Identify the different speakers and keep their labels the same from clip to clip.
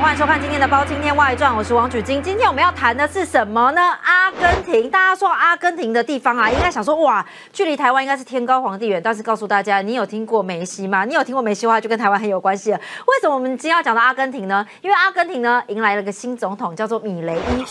Speaker 1: 欢迎收看今天的《包青天外传》，我是王举金。今天我们要谈的是什么呢？阿根廷。大家说阿根廷的地方啊，应该想说哇，距离台湾应该是天高皇帝远。但是告诉大家，你有听过梅西吗？你有听过梅西的话，就跟台湾很有关系了。为什么我们今天要讲到阿根廷呢？因为阿根廷呢迎来了个新总统，叫做米雷伊。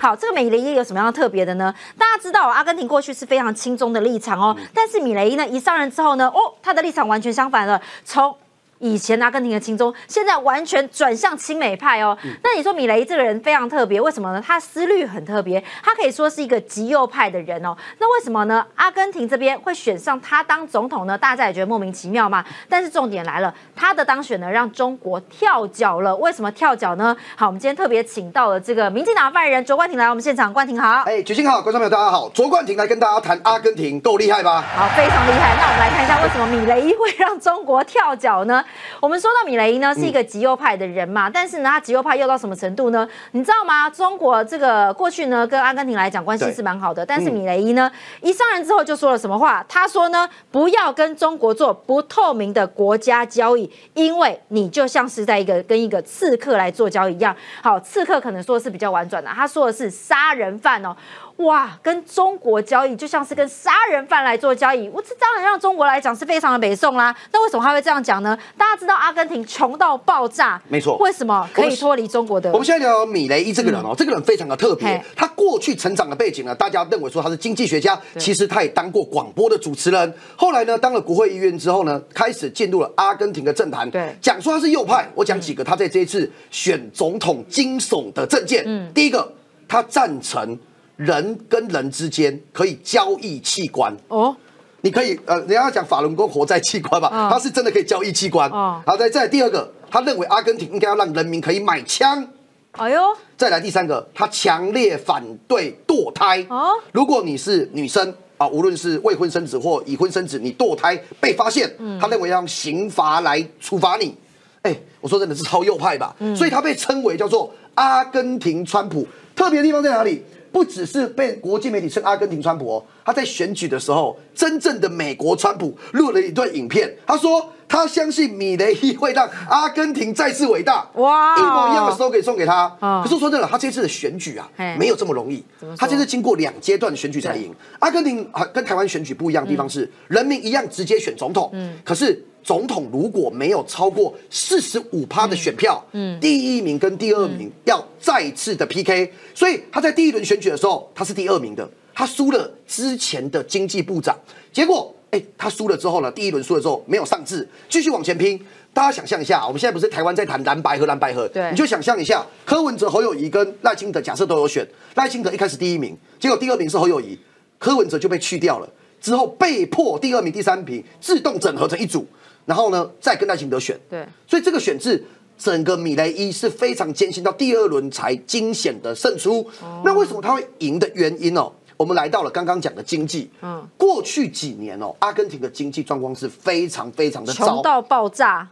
Speaker 1: 好，这个米雷伊有什么样的特别的呢？大家知道，阿根廷过去是非常轻松的立场哦，但是米雷伊呢一上任之后呢，哦，他的立场完全相反了，从以前阿根廷的亲中，现在完全转向亲美派哦。那你说米雷这个人非常特别，为什么呢？他思虑很特别，他可以说是一个极右派的人哦。那为什么呢？阿根廷这边会选上他当总统呢？大家也觉得莫名其妙嘛。但是重点来了，他的当选呢，让中国跳脚了。为什么跳脚呢？好，我们今天特别请到了这个民进党发言人卓冠廷来我们现场。冠廷好，
Speaker 2: 哎，举行好，观众朋友大家好，卓冠廷来跟大家谈阿根廷，够厉害吧？
Speaker 1: 好，非常厉害。那我们来看一下，为什么米雷伊会让中国跳脚呢？我们说到米雷伊呢是一个极右派的人嘛，但是呢，他极右派又到什么程度呢？你知道吗？中国这个过去呢，跟阿根廷来讲关系是蛮好的，但是米雷伊呢一上任之后就说了什么话？他说呢，不要跟中国做不透明的国家交易，因为你就像是在一个跟一个刺客来做交易一样。好，刺客可能说的是比较婉转的，他说的是杀人犯哦。哇，跟中国交易就像是跟杀人犯来做交易，我这当然让中国来讲是非常的北宋啦。那为什么他会这样讲呢？大家知道阿根廷穷到爆炸，
Speaker 2: 没错。
Speaker 1: 为什么可以脱离中国的？
Speaker 2: 我们现在聊米雷伊这个人哦，这个人非常的特别。他过去成长的背景呢，大家认为说他是经济学家，其实他也当过广播的主持人。后来呢，当了国会议员之后呢，开始进入了阿根廷的政坛。
Speaker 1: 对，
Speaker 2: 讲说他是右派。我讲几个他在这一次选总统惊悚的政见。嗯，第一个，他赞成。人跟人之间可以交易器官哦，你可以呃，人家讲法轮功活在器官吧，他是真的可以交易器官。好，再再第二个，他认为阿根廷应该要让人民可以买枪。哎呦，再来第三个，他强烈反对堕胎。哦，如果你是女生啊，无论是未婚生子或已婚生子，你堕胎被发现，他认为要用刑罚来处罚你。哎，我说真的是超右派吧？所以他被称为叫做阿根廷川普。特别的地方在哪里？不只是被国际媒体称阿根廷川普哦，他在选举的时候，真正的美国川普录了一段影片，他说他相信米雷伊会让阿根廷再次伟大，哇，一模一样的 slogan 送给他。可是说真的，他这次的选举啊，没有这么容易。他这次经过两阶段的选举才赢。阿根廷啊，跟台湾选举不一样的地方是，人民一样直接选总统，嗯，可是。总统如果没有超过四十五趴的选票，嗯，第一名跟第二名要再次的 PK，所以他在第一轮选举的时候他是第二名的，他输了之前的经济部长，结果哎，他输了之后呢，第一轮输了之后没有上志，继续往前拼。大家想象一下，我们现在不是台湾在谈蓝白和蓝白河，
Speaker 1: 对，
Speaker 2: 你就想象一下，柯文哲、侯友谊跟赖清德假设都有选，赖清德一开始第一名，结果第二名是侯友谊，柯文哲就被去掉了，之后被迫第二名、第三名自动整合成一组。然后呢，再跟赖清德选，
Speaker 1: 对，
Speaker 2: 所以这个选制，整个米雷伊是非常艰辛，到第二轮才惊险的胜出。那为什么他会赢的原因哦？我们来到了刚刚讲的经济，嗯，过去几年哦，阿根廷的经济状况是非常非常的
Speaker 1: 糟到爆炸，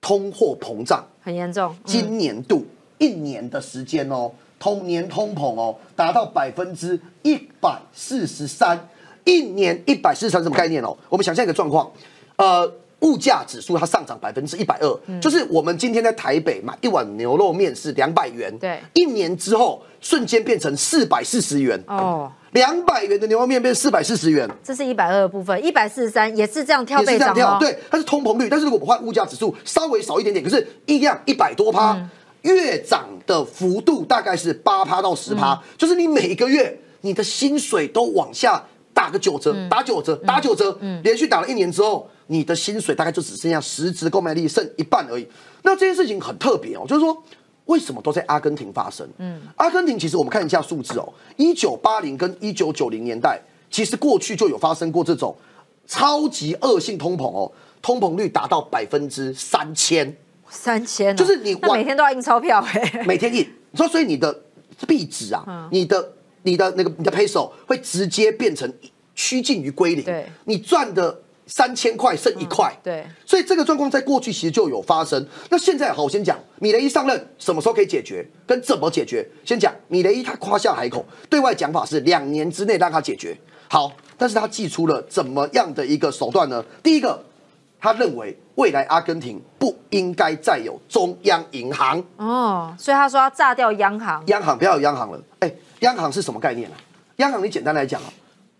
Speaker 2: 通货膨胀
Speaker 1: 很严重。
Speaker 2: 今年度一年的时间哦，通年通膨哦，达到百分之一百四十三，一年一百四十三什么概念哦？我们想象一个状况，呃。物价指数它上涨百分之一百二，就是我们今天在台北买一碗牛肉面是两百元，
Speaker 1: 对，
Speaker 2: 一年之后瞬间变成四百四十元哦，两百元的牛肉面变四百四十元，
Speaker 1: 这是一百二的部分，一百四十三也是这样跳倍涨哦，
Speaker 2: 对，它是通膨率，但是如果我们换物价指数稍微少一点点，可是一样一百多趴，月涨的幅度大概是八趴到十趴，就是你每个月你的薪水都往下打个九折，打九折，打九折，连续打了一年之后。你的薪水大概就只剩下实质购买力剩一半而已。那这件事情很特别哦，就是说为什么都在阿根廷发生？嗯，阿根廷其实我们看一下数字哦，一九八零跟一九九零年代，其实过去就有发生过这种超级恶性通膨哦，通膨率达到百分之三千，
Speaker 1: 三千，
Speaker 2: 就是你
Speaker 1: 每天都要印钞票哎，
Speaker 2: 每天印。你说，所以你的币值啊，你的你的那个你的 peso 会直接变成趋近于归零，
Speaker 1: 对，
Speaker 2: 你赚的。三千块剩一块，
Speaker 1: 对，
Speaker 2: 所以这个状况在过去其实就有发生。那现在好，我先讲米雷伊上任什么时候可以解决，跟怎么解决。先讲米雷伊他夸下海口，对外讲法是两年之内让他解决。好，但是他祭出了怎么样的一个手段呢？第一个，他认为未来阿根廷不应该再有中央银行
Speaker 1: 哦，所以他说要炸掉央行，
Speaker 2: 央行不要有央行了。哎，央行是什么概念啊？央行你简单来讲啊。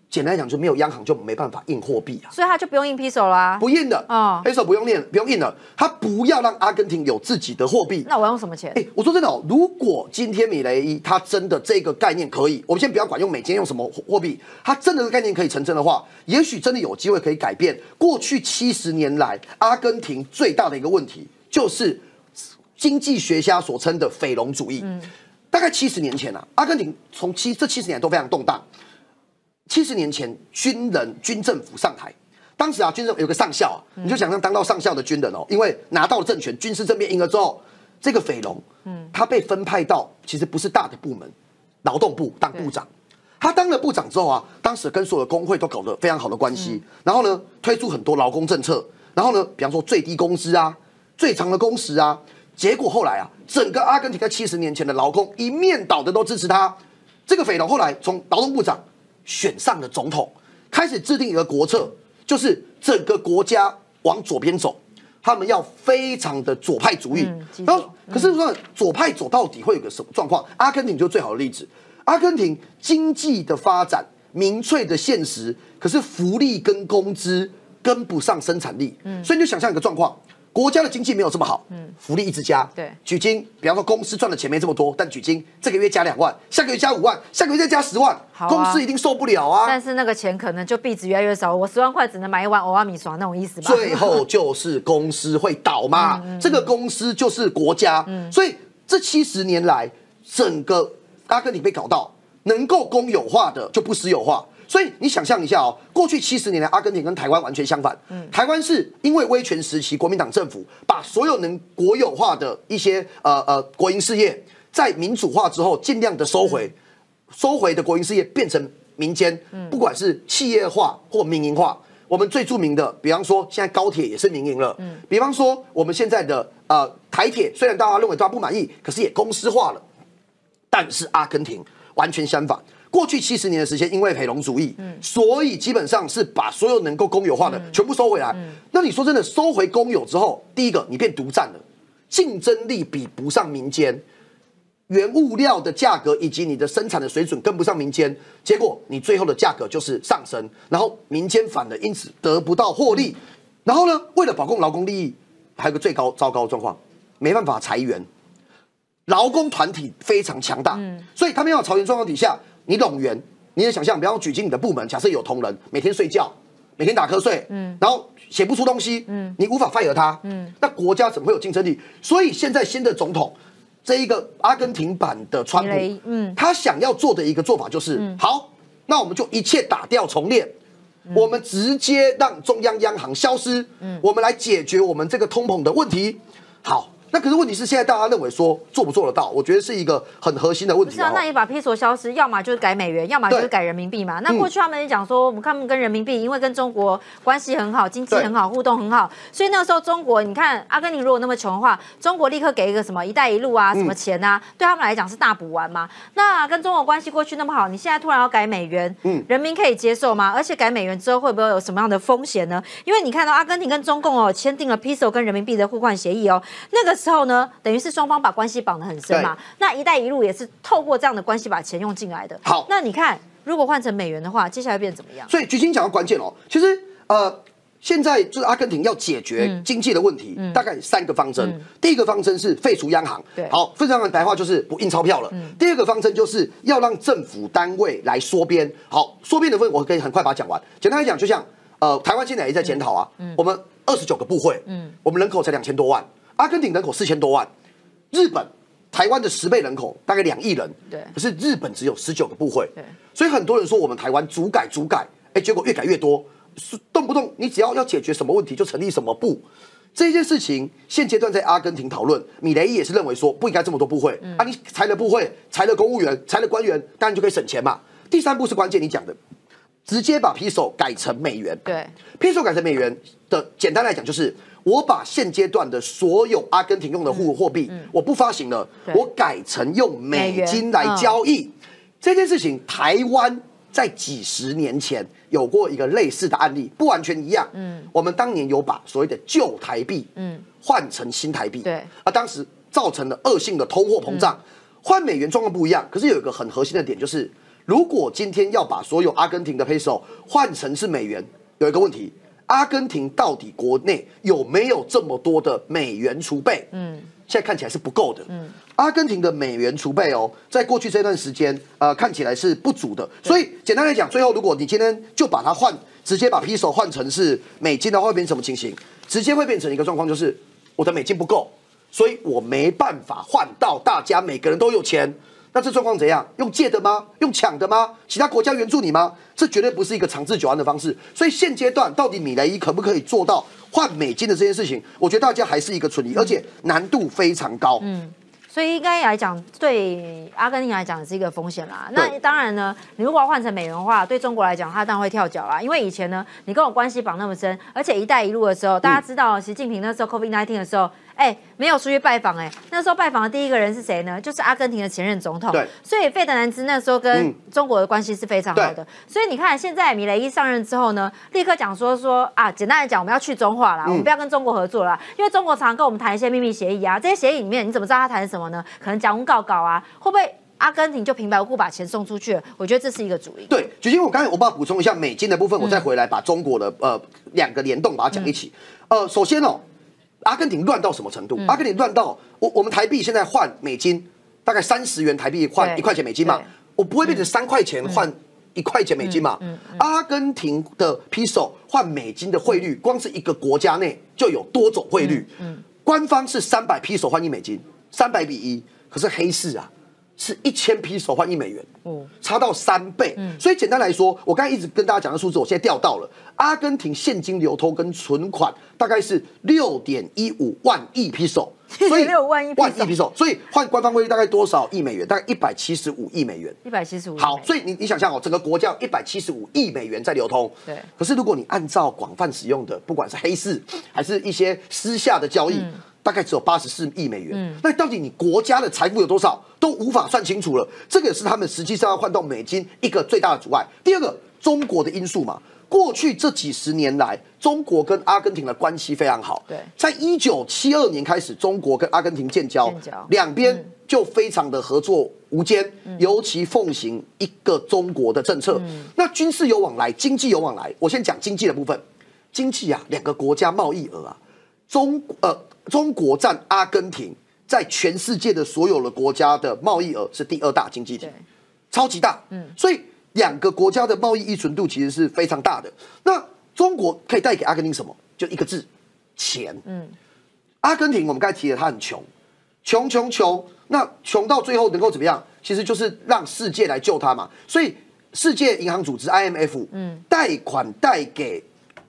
Speaker 2: 简单来讲，就没有央行就没办法印货币啊，
Speaker 1: 所以他就不用印 peso 啦，
Speaker 2: 不印的哦，peso 不用印，不用印了，他不要让阿根廷有自己的货币。
Speaker 1: 那我用什么钱？
Speaker 2: 哎，我说真的哦，如果今天米雷伊他真的这个概念可以，我们先不要管用美金用什么货币，他真的概念可以成真的话，也许真的有机会可以改变过去七十年来阿根廷最大的一个问题，就是经济学家所称的匪龙主义。嗯，大概七十年前啊，阿根廷从七这七十年都非常动荡。七十年前，军人军政府上台，当时啊，军政有个上校啊，你就想象当到上校的军人哦，因为拿到了政权，军事政变赢了之后，这个匪龙，嗯，他被分派到其实不是大的部门，劳动部当部长。他当了部长之后啊，当时跟所有的工会都搞得非常好的关系，然后呢，推出很多劳工政策，然后呢，比方说最低工资啊，最长的工时啊，结果后来啊，整个阿根廷在七十年前的劳工一面倒的都支持他。这个匪龙后来从劳动部长。选上了总统，开始制定一个国策，就是整个国家往左边走，他们要非常的左派主义。然后，可是说左派走到底会有个什么状况？阿根廷就最好的例子。阿根廷经济的发展，民粹的现实，可是福利跟工资跟不上生产力。嗯，所以你就想象一个状况。国家的经济没有这么好，嗯，福利一直加，
Speaker 1: 对，
Speaker 2: 举金，比方说公司赚的钱没这么多，但举金这个月加两万，下个月加五万，下个月再加十万，公司一定受不了啊。
Speaker 1: 但是那个钱可能就币值越来越少，我十万块只能买一碗欧阿米耍那种意思吧。
Speaker 2: 最后就是公司会倒嘛，这个公司就是国家，嗯所以这七十年来，整个阿根廷被搞到能够公有化的就不私有化。所以你想象一下哦，过去七十年来，阿根廷跟台湾完全相反。嗯，台湾是因为威权时期，国民党政府把所有能国有化的一些呃呃国营事业，在民主化之后尽量的收回，收回的国营事业变成民间，不管是企业化或民营化。我们最著名的，比方说现在高铁也是民营了。嗯，比方说我们现在的呃台铁，虽然大家认为大家不满意，可是也公司化了。但是阿根廷完全相反。过去七十年的时间，因为培龙主义，所以基本上是把所有能够公有化的全部收回来。那你说真的，收回公有之后，第一个你变独占了，竞争力比不上民间，原物料的价格以及你的生产的水准跟不上民间，结果你最后的价格就是上升，然后民间反而因此得不到获利。然后呢，为了保供劳工利益，还有个最高糟糕的状况，没办法裁员，劳工团体非常强大，所以他们要裁员状况底下。你拢员，你也想象，比方举进你的部门，假设有同仁每天睡觉，每天打瞌睡，嗯，然后写不出东西，嗯，你无法 fire 他，嗯，那国家怎么会有竞争力？所以现在新的总统，这一个阿根廷版的川普，嗯，他想要做的一个做法就是，好，那我们就一切打掉重练，我们直接让中央央行消失，嗯，我们来解决我们这个通膨的问题，好。那可是问题是，现在大家认为说做不做得到？我觉得是一个很核心的问题。
Speaker 1: 是啊，那你把 peso 消失，要么就是改美元，要么就是改人民币嘛。那过去他们也讲说，我们看跟人民币，因为跟中国关系很好，经济很好，互动很好，所以那个时候中国，你看阿根廷如果那么穷的话，中国立刻给一个什么“一带一路”啊，什么钱啊，对他们来讲是大补丸嘛。那跟中国关系过去那么好，你现在突然要改美元，嗯，人民可以接受吗？而且改美元之后会不会有什么样的风险呢？因为你看到阿根廷跟中共哦签订了 peso 跟人民币的互换协议哦，那个时候呢，等于。是双方把关系绑得很深嘛？那“一带一路”也是透过这样的关系把钱用进来的。
Speaker 2: 好，
Speaker 1: 那你看，如果换成美元的话，接下来变怎么样？
Speaker 2: 所以，举金讲到关键哦。其实，呃，现在就是阿根廷要解决经济的问题，大概三个方针。第一个方针是废除央行，
Speaker 1: 对，
Speaker 2: 好，废除央行白话就是不印钞票了。第二个方针就是要让政府单位来缩编。好，缩编的分我可以很快把它讲完。简单来讲，就像呃，台湾现在也在检讨啊，我们二十九个部会，嗯，我们人口才两千多万，阿根廷人口四千多万。日本、台湾的十倍人口，大概两亿人。
Speaker 1: 对。
Speaker 2: 可是日本只有十九个部会。对。所以很多人说我们台湾主改主改，哎，结果越改越多，动不动你只要要解决什么问题就成立什么部。这件事情现阶段在阿根廷讨论，米雷也是认为说不应该这么多部会。啊，你裁了部会，裁了公务员，裁了官员，当然就可以省钱嘛。第三步是关键，你讲的，直接把 peso 改成美元。
Speaker 1: 对。
Speaker 2: peso 改成美元的，简单来讲就是。我把现阶段的所有阿根廷用的货货币，我不发行了，我改成用美金来交易。这件事情，台湾在几十年前有过一个类似的案例，不完全一样。嗯，我们当年有把所谓的旧台币，嗯，换成新台币，
Speaker 1: 对，
Speaker 2: 而当时造成了恶性的通货膨胀，换美元状况不一样。可是有一个很核心的点，就是如果今天要把所有阿根廷的 peso 换成是美元，有一个问题。阿根廷到底国内有没有这么多的美元储备？嗯，现在看起来是不够的。嗯，阿根廷的美元储备哦，在过去这段时间，呃，看起来是不足的。所以简单来讲，最后如果你今天就把它换，直接把 peso 换成是美金的话，会变成什么情形？直接会变成一个状况，就是我的美金不够，所以我没办法换到大家每个人都有钱。那这状况怎样？用借的吗？用抢的吗？其他国家援助你吗？这绝对不是一个长治久安的方式。所以现阶段到底米雷伊可不可以做到换美金的这件事情？我觉得大家还是一个存疑，而且难度非常高。嗯，
Speaker 1: 所以应该来讲，对阿根廷来讲是一个风险啦。那当然呢，你如果要换成美元的话，对中国来讲，它当然会跳脚啦。因为以前呢，你跟我关系绑那么深，而且“一带一路”的时候，大家知道习近平那时候 COVID-19 的时候。哎，没有出去拜访哎，那时候拜访的第一个人是谁呢？就是阿根廷的前任总统。
Speaker 2: 对，
Speaker 1: 所以费德南兹那时候跟中国的关系是非常好的。所以你看，现在米雷伊上任之后呢，立刻讲说说啊，简单来讲，我们要去中化了，我们不要跟中国合作啦，因为中国常常跟我们谈一些秘密协议啊，这些协议里面你怎么知道他谈什么呢？可能讲告告啊，会不会阿根廷就平白无故把钱送出去了？我觉得这是一个主因。
Speaker 2: 对，举金，我刚才我帮补充一下美金的部分，我再回来把中国的呃两个联动把它讲一起。呃，首先哦。阿根廷乱到什么程度？阿根廷乱到我我们台币现在换美金大概三十元台币换一块钱美金嘛，我不会变成三块钱换一块钱美金嘛。阿根廷的 peso 换美金的汇率，光是一个国家内就有多种汇率。官方是三百 peso 换一美金，三百比一，可是黑市啊。是一千批手换一美元，哦，差到三倍。嗯所以简单来说，我刚才一直跟大家讲的数字，我现在调到了阿根廷现金流通跟存款大概是六点一五万亿批手，
Speaker 1: 所以六万亿
Speaker 2: 万亿批手，所以换官方汇率大概多少亿美元？大概一百七十五亿美元。
Speaker 1: 一百七十五。
Speaker 2: 好，所以你你想象哦，整个国家一百七十五亿美元在流通。
Speaker 1: 对。
Speaker 2: 可是如果你按照广泛使用的，不管是黑市还是一些私下的交易。大概只有八十四亿美元，那到底你国家的财富有多少都无法算清楚了。这个是他们实际上要换到美金一个最大的阻碍。第二个，中国的因素嘛，过去这几十年来，中国跟阿根廷的关系非常好。
Speaker 1: 对，
Speaker 2: 在一九七二年开始，中国跟阿根廷建交，两边就非常的合作无间，尤其奉行一个中国的政策。那军事有往来，经济有往来。我先讲经济的部分，经济啊，两个国家贸易额啊，中呃。中国占阿根廷在全世界的所有的国家的贸易额是第二大经济体，超级大。嗯，所以两个国家的贸易依存度其实是非常大的。那中国可以带给阿根廷什么？就一个字：钱。嗯，阿根廷我们刚才提了，他很穷，穷穷穷，那穷到最后能够怎么样？其实就是让世界来救他嘛。所以世界银行组织 IMF，嗯，贷款贷给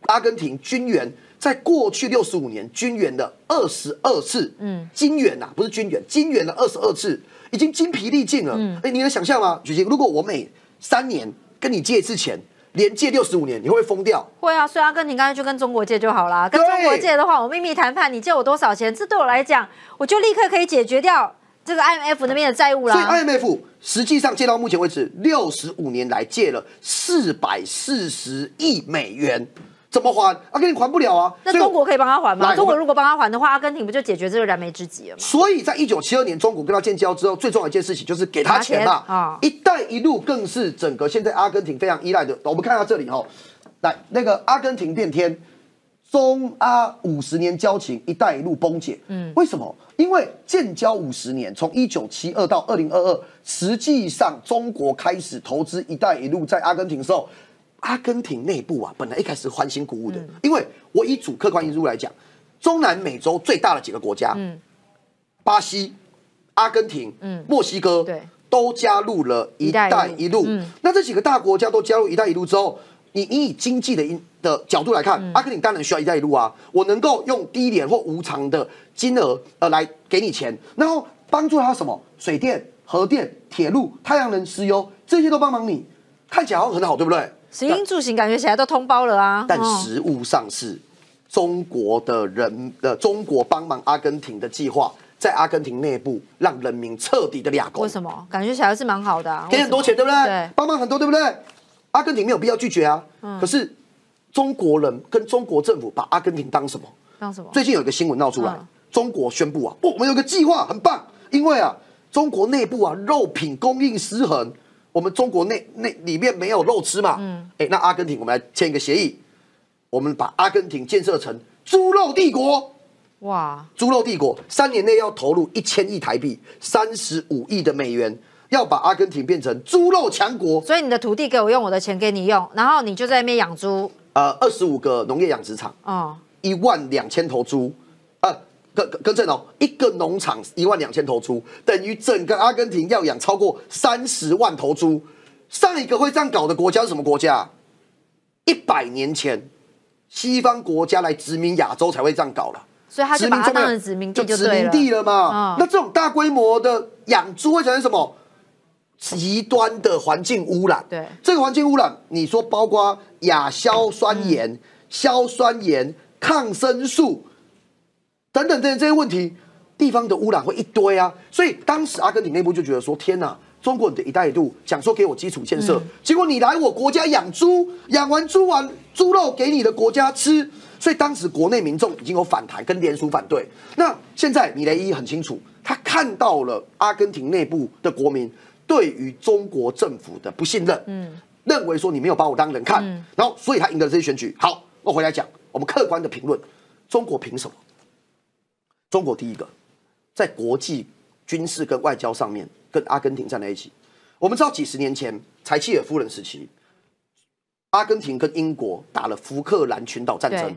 Speaker 2: 阿根廷军援。在过去六十五年，军援的二十二次，嗯，金援呐，不是军援，金援的二十二次，已经精疲力尽了。嗯哎，你能想象吗？举行，如果我每三年跟你借一次钱，连借六十五年，你会不会疯掉？
Speaker 1: 会啊，所以阿根廷刚才就跟中国借就好了。跟中国借的话，我秘密谈判，你借我多少钱？这对我来讲，我就立刻可以解决掉这个 IMF 那边的债务啦。
Speaker 2: 所以 IMF 实际上借到目前为止，六十五年来借了四百四十亿美元。怎么还？阿根廷还不了啊！
Speaker 1: 那中国可以帮他还吗？中国如果帮他还的话，阿根廷不就解决这个燃眉之急了吗？
Speaker 2: 所以在一九七二年，中国跟他建交之后，最重要一件事情就是给他钱嘛。啊！一带一路更是整个现在阿根廷非常依赖的。我们看到这里哈，来那个阿根廷变天，中阿五十年交情，一带一路崩解。嗯，为什么？因为建交五十年，从一九七二到二零二二，实际上中国开始投资一带一路在阿根廷的时候。阿根廷内部啊，本来一开始欢欣鼓舞的，因为我以主客观因素来讲，中南美洲最大的几个国家，嗯，巴西、阿根廷、嗯，墨西哥，
Speaker 1: 对，
Speaker 2: 都加入了一带一路。那这几个大国家都加入一带一路之后，你你以经济的因的角度来看，阿根廷当然需要一带一路啊，我能够用低廉或无偿的金额呃来给你钱，然后帮助他什么？水电、核电、铁路、太阳能、石油这些都帮忙你，看起来好像很好，对不对？
Speaker 1: 食衣住行感觉起来都通包了啊！
Speaker 2: 但实物上是中国的人的中国帮忙阿根廷的计划，在阿根廷内部让人民彻底的俩狗。
Speaker 1: 为什么？感觉起来是蛮好的，
Speaker 2: 给很多钱，对不对？
Speaker 1: 对，
Speaker 2: 帮忙很多，对不对？阿根廷没有必要拒绝啊。可是中国人跟中国政府把阿根廷当什么？
Speaker 1: 当什么？
Speaker 2: 最近有一个新闻闹出来，中国宣布啊，不我们有个计划很棒，因为啊，中国内部啊肉品供应失衡，我们中国内内里面没有肉吃嘛。嗯。哎，那阿根廷我们来签一个协议，我们把阿根廷建设成猪肉帝国。哇！猪肉帝国三年内要投入一千亿台币，三十五亿的美元，要把阿根廷变成猪肉强国。
Speaker 1: 所以你的土地给我用，我的钱给你用，然后你就在那边养猪。
Speaker 2: 呃，二十五个农业养殖场，哦，一万两千头猪，呃，跟跟正哦，一个农场一万两千头猪，等于整个阿根廷要养超过三十万头猪。上一个会这样搞的国家是什么国家？一百年前，西方国家来殖民亚洲才会这样搞了。
Speaker 1: 所以他就把它当成殖民地就殖民
Speaker 2: 地了嘛。那这种大规模的养猪会产生什么极端的环境污染？
Speaker 1: 对，
Speaker 2: 这个环境污染，你说包括亚硝酸盐、硝酸盐、抗生素等等这些这些问题，地方的污染会一堆啊。所以当时阿根廷内部就觉得说：天哪，中国的一带一路讲说给我基础建设，结果你来我国家养猪，养完猪完猪肉给你的国家吃。所以当时国内民众已经有反弹跟联署反对。那现在米雷伊很清楚，他看到了阿根廷内部的国民对于中国政府的不信任，嗯，认为说你没有把我当人看，然后所以他赢得这些选举。好，我回来讲，我们客观的评论，中国凭什么？中国第一个在国际军事跟外交上面跟阿根廷站在一起。我们知道几十年前柴契尔夫人时期，阿根廷跟英国打了福克兰群岛战争。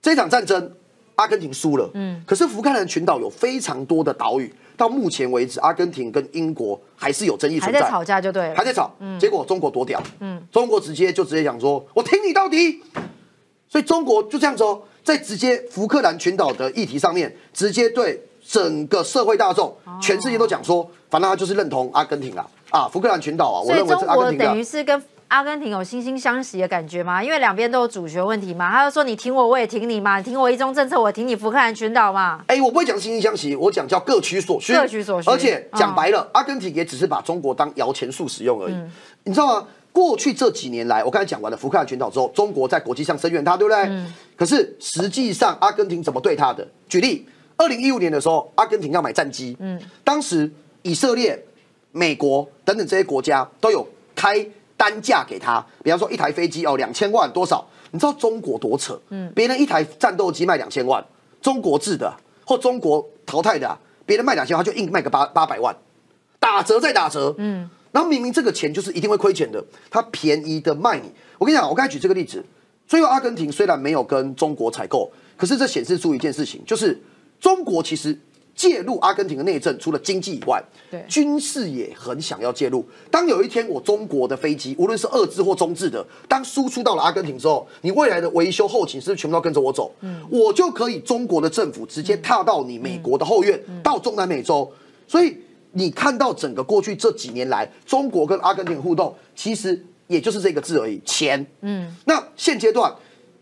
Speaker 2: 这场战争，阿根廷输了。嗯，可是福克兰群岛有非常多的岛屿，到目前为止，阿根廷跟英国还是有争议存在，
Speaker 1: 还在吵架就对了，
Speaker 2: 还在吵。嗯，结果中国多屌，嗯，中国直接就直接讲说，我挺你到底。所以中国就这样子哦，在直接福克兰群岛的议题上面，直接对整个社会大众、全世界都讲说，反正他就是认同阿根廷啊，啊，福克兰群岛啊，我认为是阿根廷
Speaker 1: 等于是跟。阿根廷有惺惺相惜的感觉吗？因为两边都有主权问题嘛。他就说你挺我，我也挺你嘛。你挺我一中政策，我挺你福克兰群岛嘛。
Speaker 2: 哎，我不会讲惺惺相惜，我讲叫各取所需。
Speaker 1: 各取所需。
Speaker 2: 而且讲白了，阿根廷也只是把中国当摇钱树使用而已。你知道吗？过去这几年来，我刚才讲完了福克兰群岛之后，中国在国际上声援他，对不对？嗯。可是实际上，阿根廷怎么对他的？举例，二零一五年的时候，阿根廷要买战机，嗯，当时以色列、美国等等这些国家都有开。单价给他，比方说一台飞机哦，两千万多少？你知道中国多扯？嗯，别人一台战斗机卖两千万，中国制的或中国淘汰的，别人卖两千万，他就硬卖个八八百万，打折再打折。嗯，然后明明这个钱就是一定会亏钱的，他便宜的卖你。我跟你讲，我刚才举这个例子，最后阿根廷虽然没有跟中国采购，可是这显示出一件事情，就是中国其实。介入阿根廷的内政，除了经济以外，
Speaker 1: 对
Speaker 2: 军事也很想要介入。当有一天我中国的飞机，无论是二制或中制的，当输出到了阿根廷之后，你未来的维修后勤是不是全部都跟着我走？嗯，我就可以中国的政府直接踏到你美国的后院，到中南美洲。所以你看到整个过去这几年来，中国跟阿根廷互动，其实也就是这个字而已，钱。嗯，那现阶段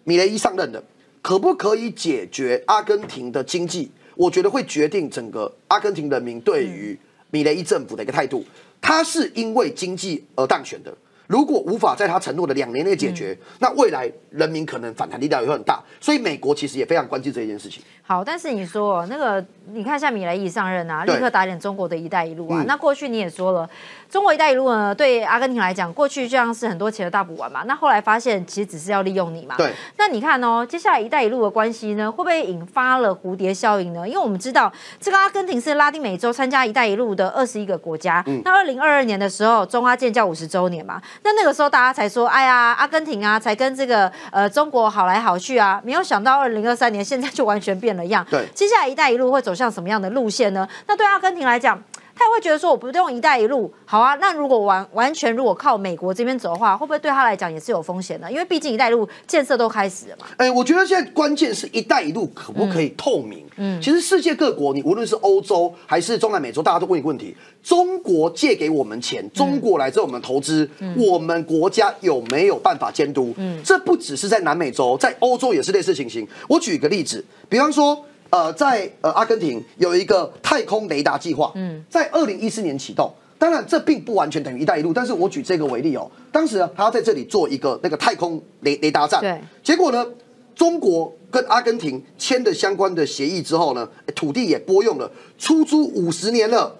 Speaker 2: 米雷伊上任的，可不可以解决阿根廷的经济？我觉得会决定整个阿根廷人民对于米雷伊政府的一个态度。他是因为经济而当选的。如果无法在他承诺的两年内解决，那未来人民可能反弹力量也会很大。所以美国其实也非常关心这一件事情。
Speaker 1: 好，但是你说那个，你看一下米莱伊上任啊，立刻打脸中国的一带一路啊。那过去你也说了，中国一带一路呢，对阿根廷来讲，过去就像是很多钱的大补丸嘛。那后来发现其实只是要利用你嘛。
Speaker 2: 对。
Speaker 1: 那你看哦，接下来一带一路的关系呢，会不会引发了蝴蝶效应呢？因为我们知道这个阿根廷是拉丁美洲参加一带一路的二十一个国家。嗯。那二零二二年的时候，中阿建交五十周年嘛。那那个时候大家才说，哎呀，阿根廷啊，才跟这个呃中国好来好去啊。没有想到二零二三年现在就完全变了样。
Speaker 2: 对，
Speaker 1: 接下来“一带一路”会走向什么样的路线呢？那对阿根廷来讲。他也会觉得说，我不用“一带一路”好啊。那如果完完全如果靠美国这边走的话，会不会对他来讲也是有风险的？因为毕竟“一带一路”建设都开始了嘛。
Speaker 2: 哎，我觉得现在关键是一带一路可不可以透明？嗯，其实世界各国，你无论是欧洲还是中南美洲，大家都问一个问题：中国借给我们钱，中国来这我们投资，我们国家有没有办法监督？嗯，这不只是在南美洲，在欧洲也是类似情形。我举一个例子，比方说。呃，在呃阿根廷有一个太空雷达计划，嗯，在二零一四年启动，当然这并不完全等于“一带一路”，但是我举这个为例哦，当时呢，他要在这里做一个那个太空雷雷达站，
Speaker 1: 对，
Speaker 2: 结果呢，中国跟阿根廷签的相关的协议之后呢，土地也拨用了，出租五十年了。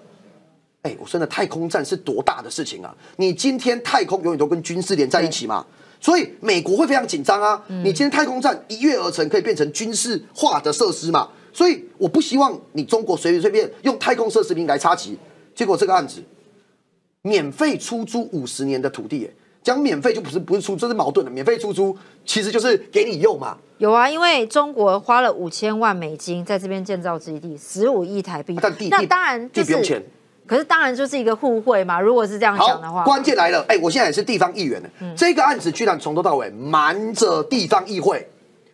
Speaker 2: 哎，我说的太空站是多大的事情啊！你今天太空永远都跟军事连在一起嘛，所以美国会非常紧张啊。你今天太空站一跃而成，可以变成军事化的设施嘛？所以我不希望你中国随随便便用太空设施名来插旗。结果这个案子免费出租五十年的土地，讲免费就不是不是出，这是矛盾的。免费出租其实就是给你用嘛。
Speaker 1: 有啊，因为中国花了五千万美金在这边建造基地，十五亿台币，
Speaker 2: 但地
Speaker 1: 那当然
Speaker 2: 地不用钱。
Speaker 1: 可是当然就是一个互惠嘛。如果是这样讲的话，
Speaker 2: 关键来了，哎，我现在也是地方议员呢。这个案子居然从头到尾瞒着地方议会，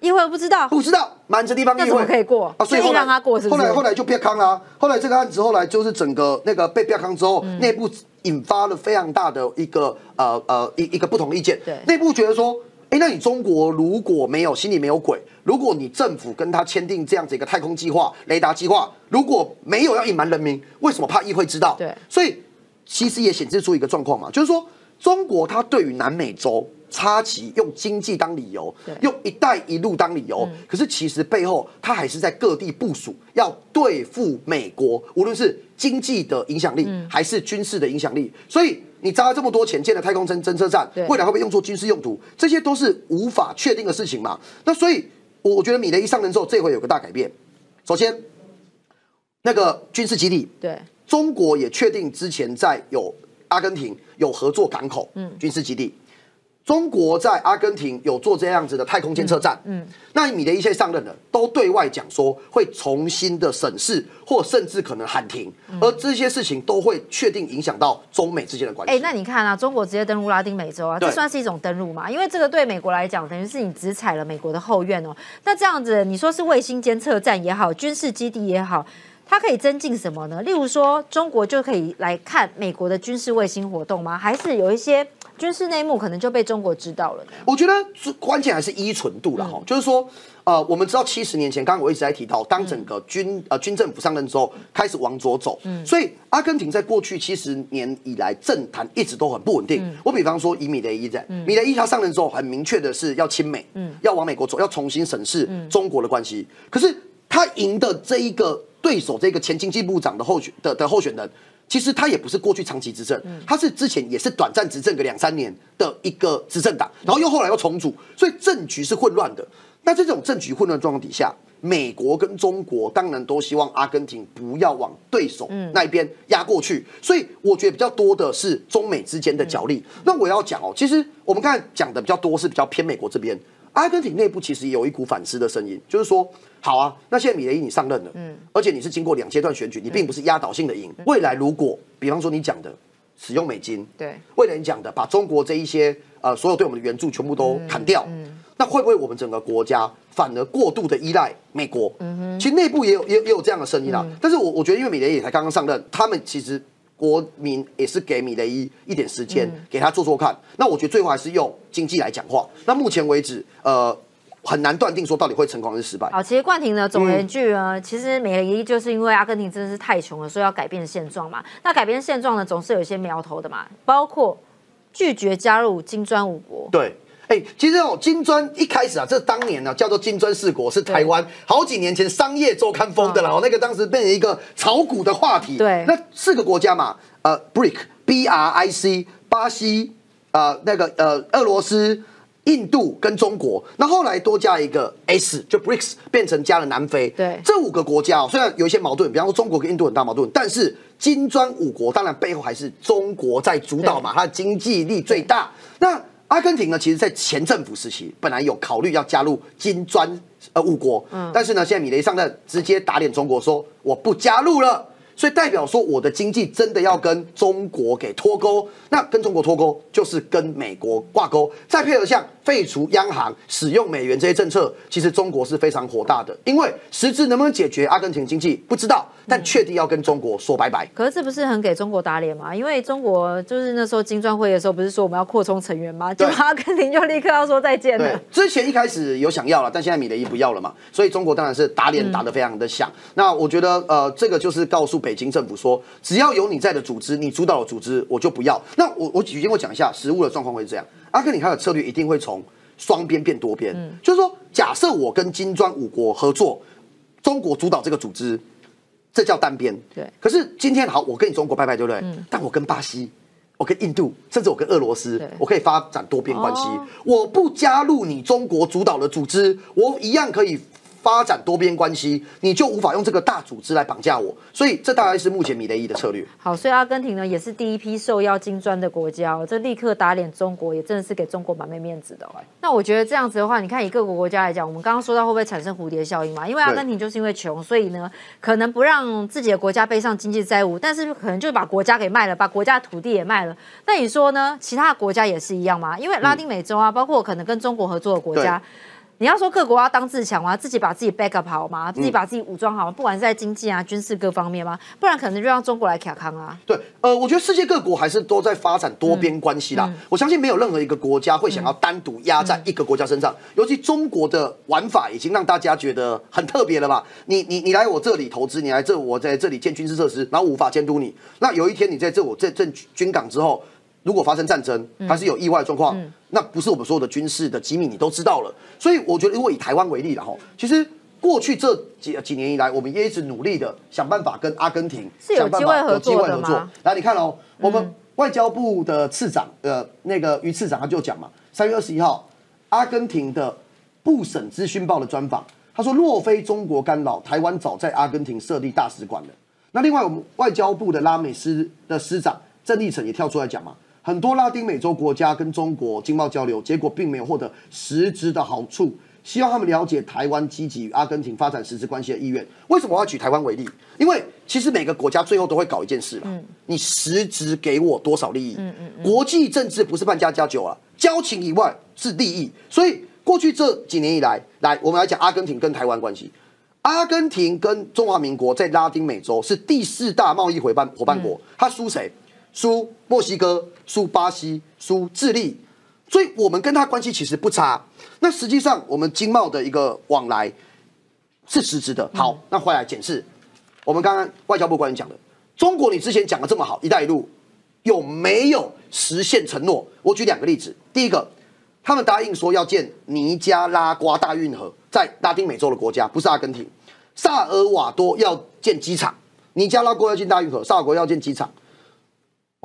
Speaker 1: 议会不知道，
Speaker 2: 不知道瞒着地方议会
Speaker 1: 可以过？
Speaker 2: 啊，
Speaker 1: 所以让他过是。
Speaker 2: 后来后来就变康了。后来这个案子后来就是整个那个被变康之后，内部引发了非常大的一个呃呃一一个不同意见。
Speaker 1: 对，
Speaker 2: 内部觉得说。哎，那你中国如果没有心里没有鬼，如果你政府跟他签订这样子一个太空计划、雷达计划，如果没有要隐瞒人民，为什么怕议会知道？
Speaker 1: 对，
Speaker 2: 所以其实也显示出一个状况嘛，就是说中国它对于南美洲。插旗用经济当理由，用“一带一路”当理由，可是其实背后它还是在各地部署，要对付美国，无论是经济的影响力还是军事的影响力。所以你砸了这么多钱建的太空侦侦测站，未来会不会用作军事用途？这些都是无法确定的事情嘛。那所以我觉得米雷一上任之后，这回有个大改变。首先，那个军事基地，
Speaker 1: 对
Speaker 2: 中国也确定之前在有阿根廷有合作港口，嗯，军事基地。中国在阿根廷有做这样子的太空监测站，嗯，那米的一些上任的都对外讲说会重新的审视，或甚至可能喊停，而这些事情都会确定影响到中美之间的关系。
Speaker 1: 哎，那你看啊，中国直接登陆拉丁美洲啊，这算是一种登陆嘛？因为这个对美国来讲，等于是你只踩了美国的后院哦。那这样子，你说是卫星监测站也好，军事基地也好，它可以增进什么呢？例如说，中国就可以来看美国的军事卫星活动吗？还是有一些？军事内幕可能就被中国知道了呢。
Speaker 2: 我觉得关键还是依存度了哈，就是说，呃，我们知道七十年前，刚刚我一直在提到，当整个军呃军政府上任之后，开始往左走，嗯，所以阿根廷在过去七十年以来政坛一直都很不稳定。我比方说以米雷伊在，米雷伊他上任之后，很明确的是要亲美，嗯，要往美国走，要重新审视中国的关系。可是他赢的这一个对手，这个前经济部长的候选的的候选人。其实他也不是过去长期执政，他是之前也是短暂执政个两三年的一个执政党，然后又后来又重组，所以政局是混乱的。那在这种政局混乱状况底下，美国跟中国当然都希望阿根廷不要往对手那一边压过去，所以我觉得比较多的是中美之间的角力。那我要讲哦，其实我们刚才讲的比较多是比较偏美国这边。阿根廷内部其实有一股反思的声音，就是说，好啊，那现在米雷伊你上任了，嗯，而且你是经过两阶段选举，你并不是压倒性的赢。未来如果，比方说你讲的使用美金，
Speaker 1: 对，
Speaker 2: 未来你讲的把中国这一些呃所有对我们的援助全部都砍掉，嗯，那会不会我们整个国家反而过度的依赖美国？嗯哼，其实内部也有也也有这样的声音啦。但是我我觉得，因为米雷伊才刚刚上任，他们其实。国民也是给米雷伊一点时间，给他做做看。那我觉得最后还是用经济来讲话。那目前为止，呃，很难断定说到底会成功还是失败。
Speaker 1: 好，其实冠廷呢，总而言之呢，其实米雷伊就是因为阿根廷真的是太穷了，所以要改变现状嘛。那改变现状呢，总是有一些苗头的嘛，包括拒绝加入金砖五国。
Speaker 2: 对。哎，其实哦，金砖一开始啊，这当年呢叫做金砖四国，是台湾好几年前商业周刊封的了。哦，那个当时变成一个炒股的话题。
Speaker 1: 对，
Speaker 2: 那四个国家嘛，呃，BRIC，B R I C，巴西，呃，那个呃，俄罗斯、印度跟中国。那后来多加一个 S，就 BRICS 变成加了南非。
Speaker 1: 对，
Speaker 2: 这五个国家哦，虽然有一些矛盾，比方说中国跟印度很大矛盾，但是金砖五国当然背后还是中国在主导嘛，它的经济力最大。那阿根廷呢，其实，在前政府时期，本来有考虑要加入金砖呃五国，嗯，但是呢，现在米雷上任，直接打脸中国，说我不加入了，所以代表说我的经济真的要跟中国给脱钩，那跟中国脱钩就是跟美国挂钩，再配合像废除央行、使用美元这些政策，其实中国是非常火大的。因为实质能不能解决阿根廷经济不知道，但确定要跟中国说拜拜。
Speaker 1: 可是这不是很给中国打脸吗？因为中国就是那时候金砖会的时候，不是说我们要扩充成员吗？就阿根廷就立刻要说再见了。
Speaker 2: 之前一开始有想要了，但现在米雷伊不要了嘛，所以中国当然是打脸打得非常的响。那我觉得呃，这个就是告诉北京政府说，只要有你在的组织，你主导的组织，我就不要。那我我举例我讲一下实物的状况会是这样。阿根廷他的策略一定会从双边变多边，就是说，假设我跟金砖五国合作，中国主导这个组织，这叫单边。
Speaker 1: 对。
Speaker 2: 可是今天好，我跟你中国拜拜，对不对？嗯。但我跟巴西，我跟印度，甚至我跟俄罗斯，我可以发展多边关系。我不加入你中国主导的组织，我一样可以。发展多边关系，你就无法用这个大组织来绑架我，所以这大概是目前米雷伊的策略。
Speaker 1: 好，所以阿根廷呢也是第一批受邀金砖的国家，这立刻打脸中国，也真的是给中国蛮没面子的。那我觉得这样子的话，你看以各国国家来讲，我们刚刚说到会不会产生蝴蝶效应嘛？因为阿根廷就是因为穷，所以呢可能不让自己的国家背上经济债务，但是可能就把国家给卖了，把国家的土地也卖了。那你说呢？其他的国家也是一样吗？因为拉丁美洲啊，包括可能跟中国合作的国家。你要说各国要当自强吗？自己把自己 back up 好吗？自己把自己武装好吗？不管是在经济啊、军事各方面吗？不然可能就让中国来卡康啊。
Speaker 2: 对，呃，我觉得世界各国还是都在发展多边关系啦。我相信没有任何一个国家会想要单独压在一个国家身上。尤其中国的玩法已经让大家觉得很特别了吧？你你你来我这里投资，你来这我在这里建军事设施，然后无法监督你。那有一天你在这我这这军港之后。如果发生战争，还是有意外状况，那不是我们所有的军事的机密，你都知道了。所以我觉得，如果以台湾为例了哈，其实过去这几几年以来，我们也一直努力的想办法跟阿根廷
Speaker 1: 想办法有机会合作？
Speaker 2: 来，你看哦，我们外交部的次长呃，那个于次长他就讲嘛，三月二十一号，阿根廷的部省资讯报的专访，他说若非中国干扰，台湾早在阿根廷设立大使馆了。那另外，我们外交部的拉美司的司长郑立成也跳出来讲嘛。很多拉丁美洲国家跟中国经贸交流，结果并没有获得实质的好处。希望他们了解台湾积极与阿根廷发展实质关系的意愿。为什么我要举台湾为例？因为其实每个国家最后都会搞一件事了。你实质给我多少利益？嗯嗯。国际政治不是办家家酒啊，交情以外是利益。所以过去这几年以来，来我们来讲阿根廷跟台湾关系。阿根廷跟中华民国在拉丁美洲是第四大贸易伙伴伙伴国，他输谁？输墨西哥，输巴西，输智利，所以我们跟他关系其实不差。那实际上我们经贸的一个往来是实质的。好，那回来检视我们刚刚外交部官员讲的，中国你之前讲的这么好，一带一路有没有实现承诺？我举两个例子。第一个，他们答应说要建尼加拉瓜大运河，在拉丁美洲的国家，不是阿根廷，萨尔瓦多要建机场，尼加拉瓜要建大运河，萨尔国要建机场。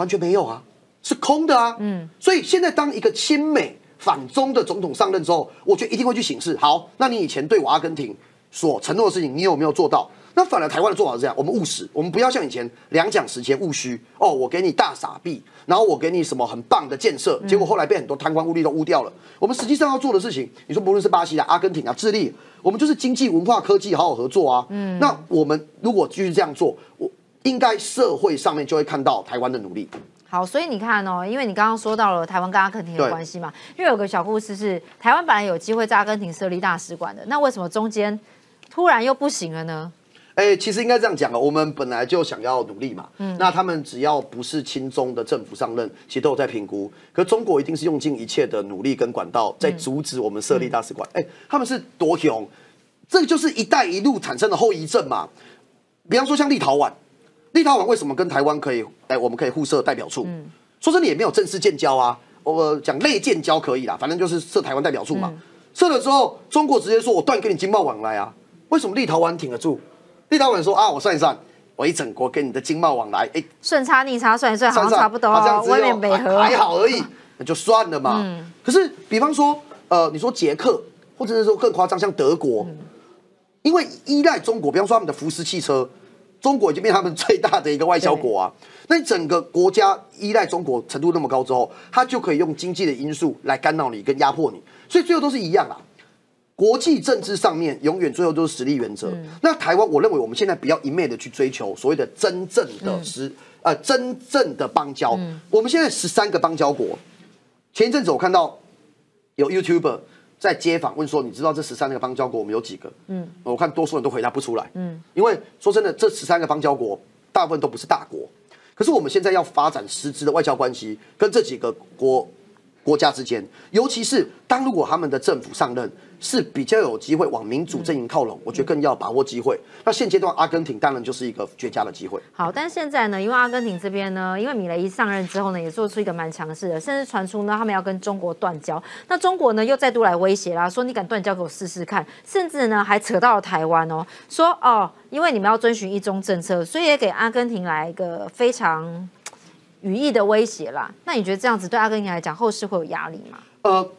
Speaker 2: 完全没有啊，是空的啊。嗯，所以现在当一个亲美反中的总统上任之后，我觉得一定会去行事。好，那你以前对我阿根廷所承诺的事情，你有没有做到？那反而台湾的做法是这样：我们务实，我们不要像以前两蒋时期务虚。哦，我给你大傻币，然后我给你什么很棒的建设，结果后来被很多贪官污吏都污掉了。我们实际上要做的事情，你说不论是巴西啊、阿根廷啊、智利，我们就是经济、文化、科技好好合作啊。嗯，那我们如果继续这样做，我。应该社会上面就会看到台湾的努力。
Speaker 1: 好，所以你看哦，因为你刚刚说到了台湾跟阿根廷的关系嘛，因为有个小故事是，台湾本来有机会在阿根廷设立大使馆的，那为什么中间突然又不行了呢？
Speaker 2: 哎，其实应该这样讲啊，我们本来就想要努力嘛。嗯，那他们只要不是亲中的政府上任，其实都有在评估。可中国一定是用尽一切的努力跟管道，在阻止我们设立大使馆。哎，他们是多凶，这个就是“一带一路”产生的后遗症嘛。比方说像立陶宛。立陶宛为什么跟台湾可以？哎，我们可以互设代表处。说真的，也没有正式建交啊。我讲类建交可以啦，反正就是设台湾代表处嘛。设了之后，中国直接说我断跟你经贸往来啊。为什么立陶宛挺得住？立陶宛说啊，我算一算，我一整国跟你的经贸往来，哎，
Speaker 1: 顺差逆差算一算，好像差不多，外面美和
Speaker 2: 还好而已，那就算了嘛。可是，比方说，呃，你说捷克，或者是说更夸张，像德国，因为依赖中国，比方说他们的福斯汽车。中国已经变他们最大的一个外销国啊，那你整个国家依赖中国程度那么高之后，他就可以用经济的因素来干扰你跟压迫你，所以最后都是一样啊。国际政治上面永远最后都是实力原则。那台湾，我认为我们现在不要一昧的去追求所谓的真正的实呃真正的邦交。我们现在十三个邦交国，前一阵子我看到有 YouTuber 在街访问说，你知道这十三个邦交国我们有几个？嗯，我看多数人都回答不出来。嗯，因为说真的，这十三个邦交国大部分都不是大国，可是我们现在要发展实质的外交关系，跟这几个国国家之间，尤其是当如果他们的政府上任。是比较有机会往民主阵营靠拢，我觉得更要把握机会。那现阶段阿根廷当然就是一个绝佳的机会。
Speaker 1: 好，但是现在呢，因为阿根廷这边呢，因为米雷一上任之后呢，也做出一个蛮强势的，甚至传出呢，他们要跟中国断交。那中国呢，又再度来威胁啦，说你敢断交，给我试试看。甚至呢，还扯到了台湾哦，说哦，因为你们要遵循一中政策，所以也给阿根廷来一个非常语义的威胁啦。那你觉得这样子对阿根廷来讲，后市会有压力吗？呃。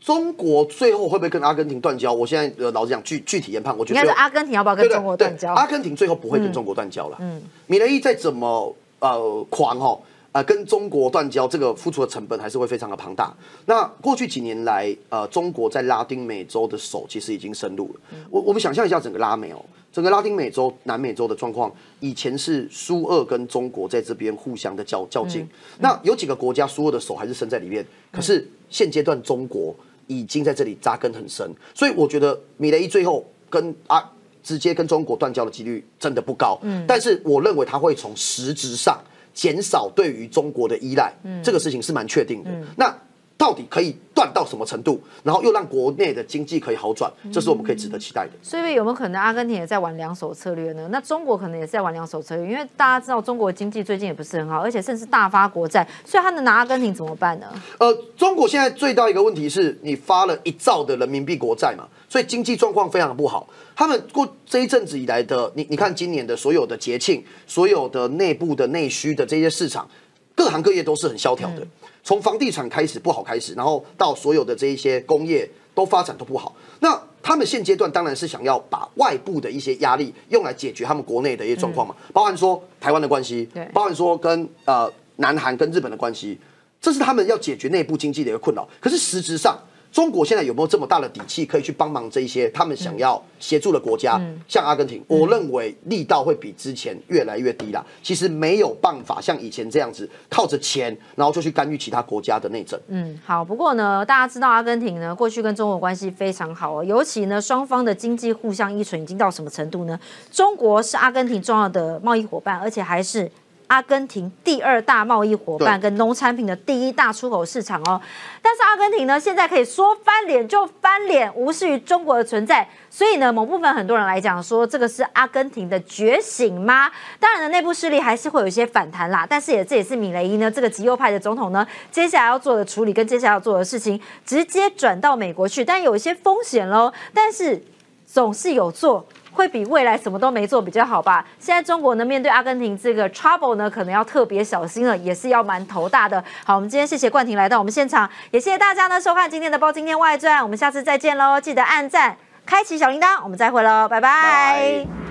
Speaker 2: 中国最后会不会跟阿根廷断交？我现在呃老实讲，具具体研判，我觉得
Speaker 1: 应该是阿根廷要不要跟中国断交？
Speaker 2: 阿根廷最后不会跟中国断交了。嗯，米雷伊再怎么呃狂哈呃跟中国断交，这个付出的成本还是会非常的庞大。那过去几年来，呃，中国在拉丁美洲的手其实已经深入了。我我们想象一下整个拉美哦，整个拉丁美洲、南美洲的状况，以前是苏俄跟中国在这边互相的较较劲。那有几个国家苏俄的手还是伸在里面，可是现阶段中国。已经在这里扎根很深，所以我觉得米雷伊最后跟啊直接跟中国断交的几率真的不高。嗯，但是我认为他会从实质上减少对于中国的依赖，嗯，这个事情是蛮确定的。那。到底可以断到什么程度，然后又让国内的经济可以好转，这是我们可以值得期待的。
Speaker 1: 所以有没有可能阿根廷也在玩两手策略呢？那中国可能也是在玩两手策略，因为大家知道中国经济最近也不是很好，而且甚至大发国债，所以他能拿阿根廷怎么办呢？
Speaker 2: 呃，中国现在最大一个问题是你发了一兆的人民币国债嘛，所以经济状况非常不好。他们过这一阵子以来的，你你看今年的所有的节庆，所有的内部的内需的这些市场。各行各业都是很萧条的，从房地产开始不好开始，然后到所有的这一些工业都发展都不好。那他们现阶段当然是想要把外部的一些压力用来解决他们国内的一些状况嘛，包含说台湾的关系，包含说跟呃南韩跟日本的关系，这是他们要解决内部经济的一个困扰。可是实质上。中国现在有没有这么大的底气可以去帮忙这一些他们想要协助的国家？像阿根廷，我认为力道会比之前越来越低了。其实没有办法像以前这样子靠着钱，然后就去干预其他国家的内政。
Speaker 1: 嗯，好。不过呢，大家知道阿根廷呢过去跟中国关系非常好哦，尤其呢双方的经济互相依存已经到什么程度呢？中国是阿根廷重要的贸易伙伴，而且还是。阿根廷第二大贸易伙伴跟农产品的第一大出口市场哦，但是阿根廷呢，现在可以说翻脸就翻脸，无视于中国的存在，所以呢，某部分很多人来讲说，这个是阿根廷的觉醒吗？当然呢，内部势力还是会有一些反弹啦，但是也这也是米雷伊呢这个极右派的总统呢，接下来要做的处理跟接下来要做的事情，直接转到美国去，但有一些风险喽，但是总是有做。会比未来什么都没做比较好吧？现在中国呢，面对阿根廷这个 trouble 呢，可能要特别小心了，也是要蛮头大的。好，我们今天谢谢冠廷来到我们现场，也谢谢大家呢收看今天的《包今天外传》，我们下次再见喽！记得按赞、开启小铃铛，我们再会喽，拜拜。